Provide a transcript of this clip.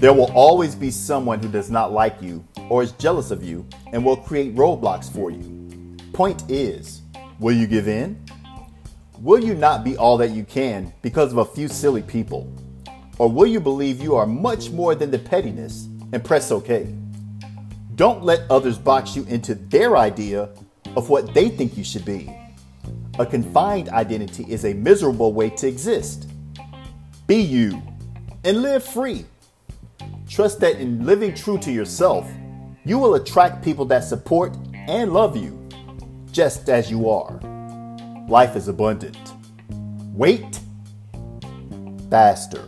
There will always be someone who does not like you or is jealous of you and will create roadblocks for you. Point is, will you give in? Will you not be all that you can because of a few silly people? Or will you believe you are much more than the pettiness and press okay? Don't let others box you into their idea of what they think you should be. A confined identity is a miserable way to exist. Be you and live free. Trust that in living true to yourself, you will attract people that support and love you just as you are. Life is abundant. Wait faster.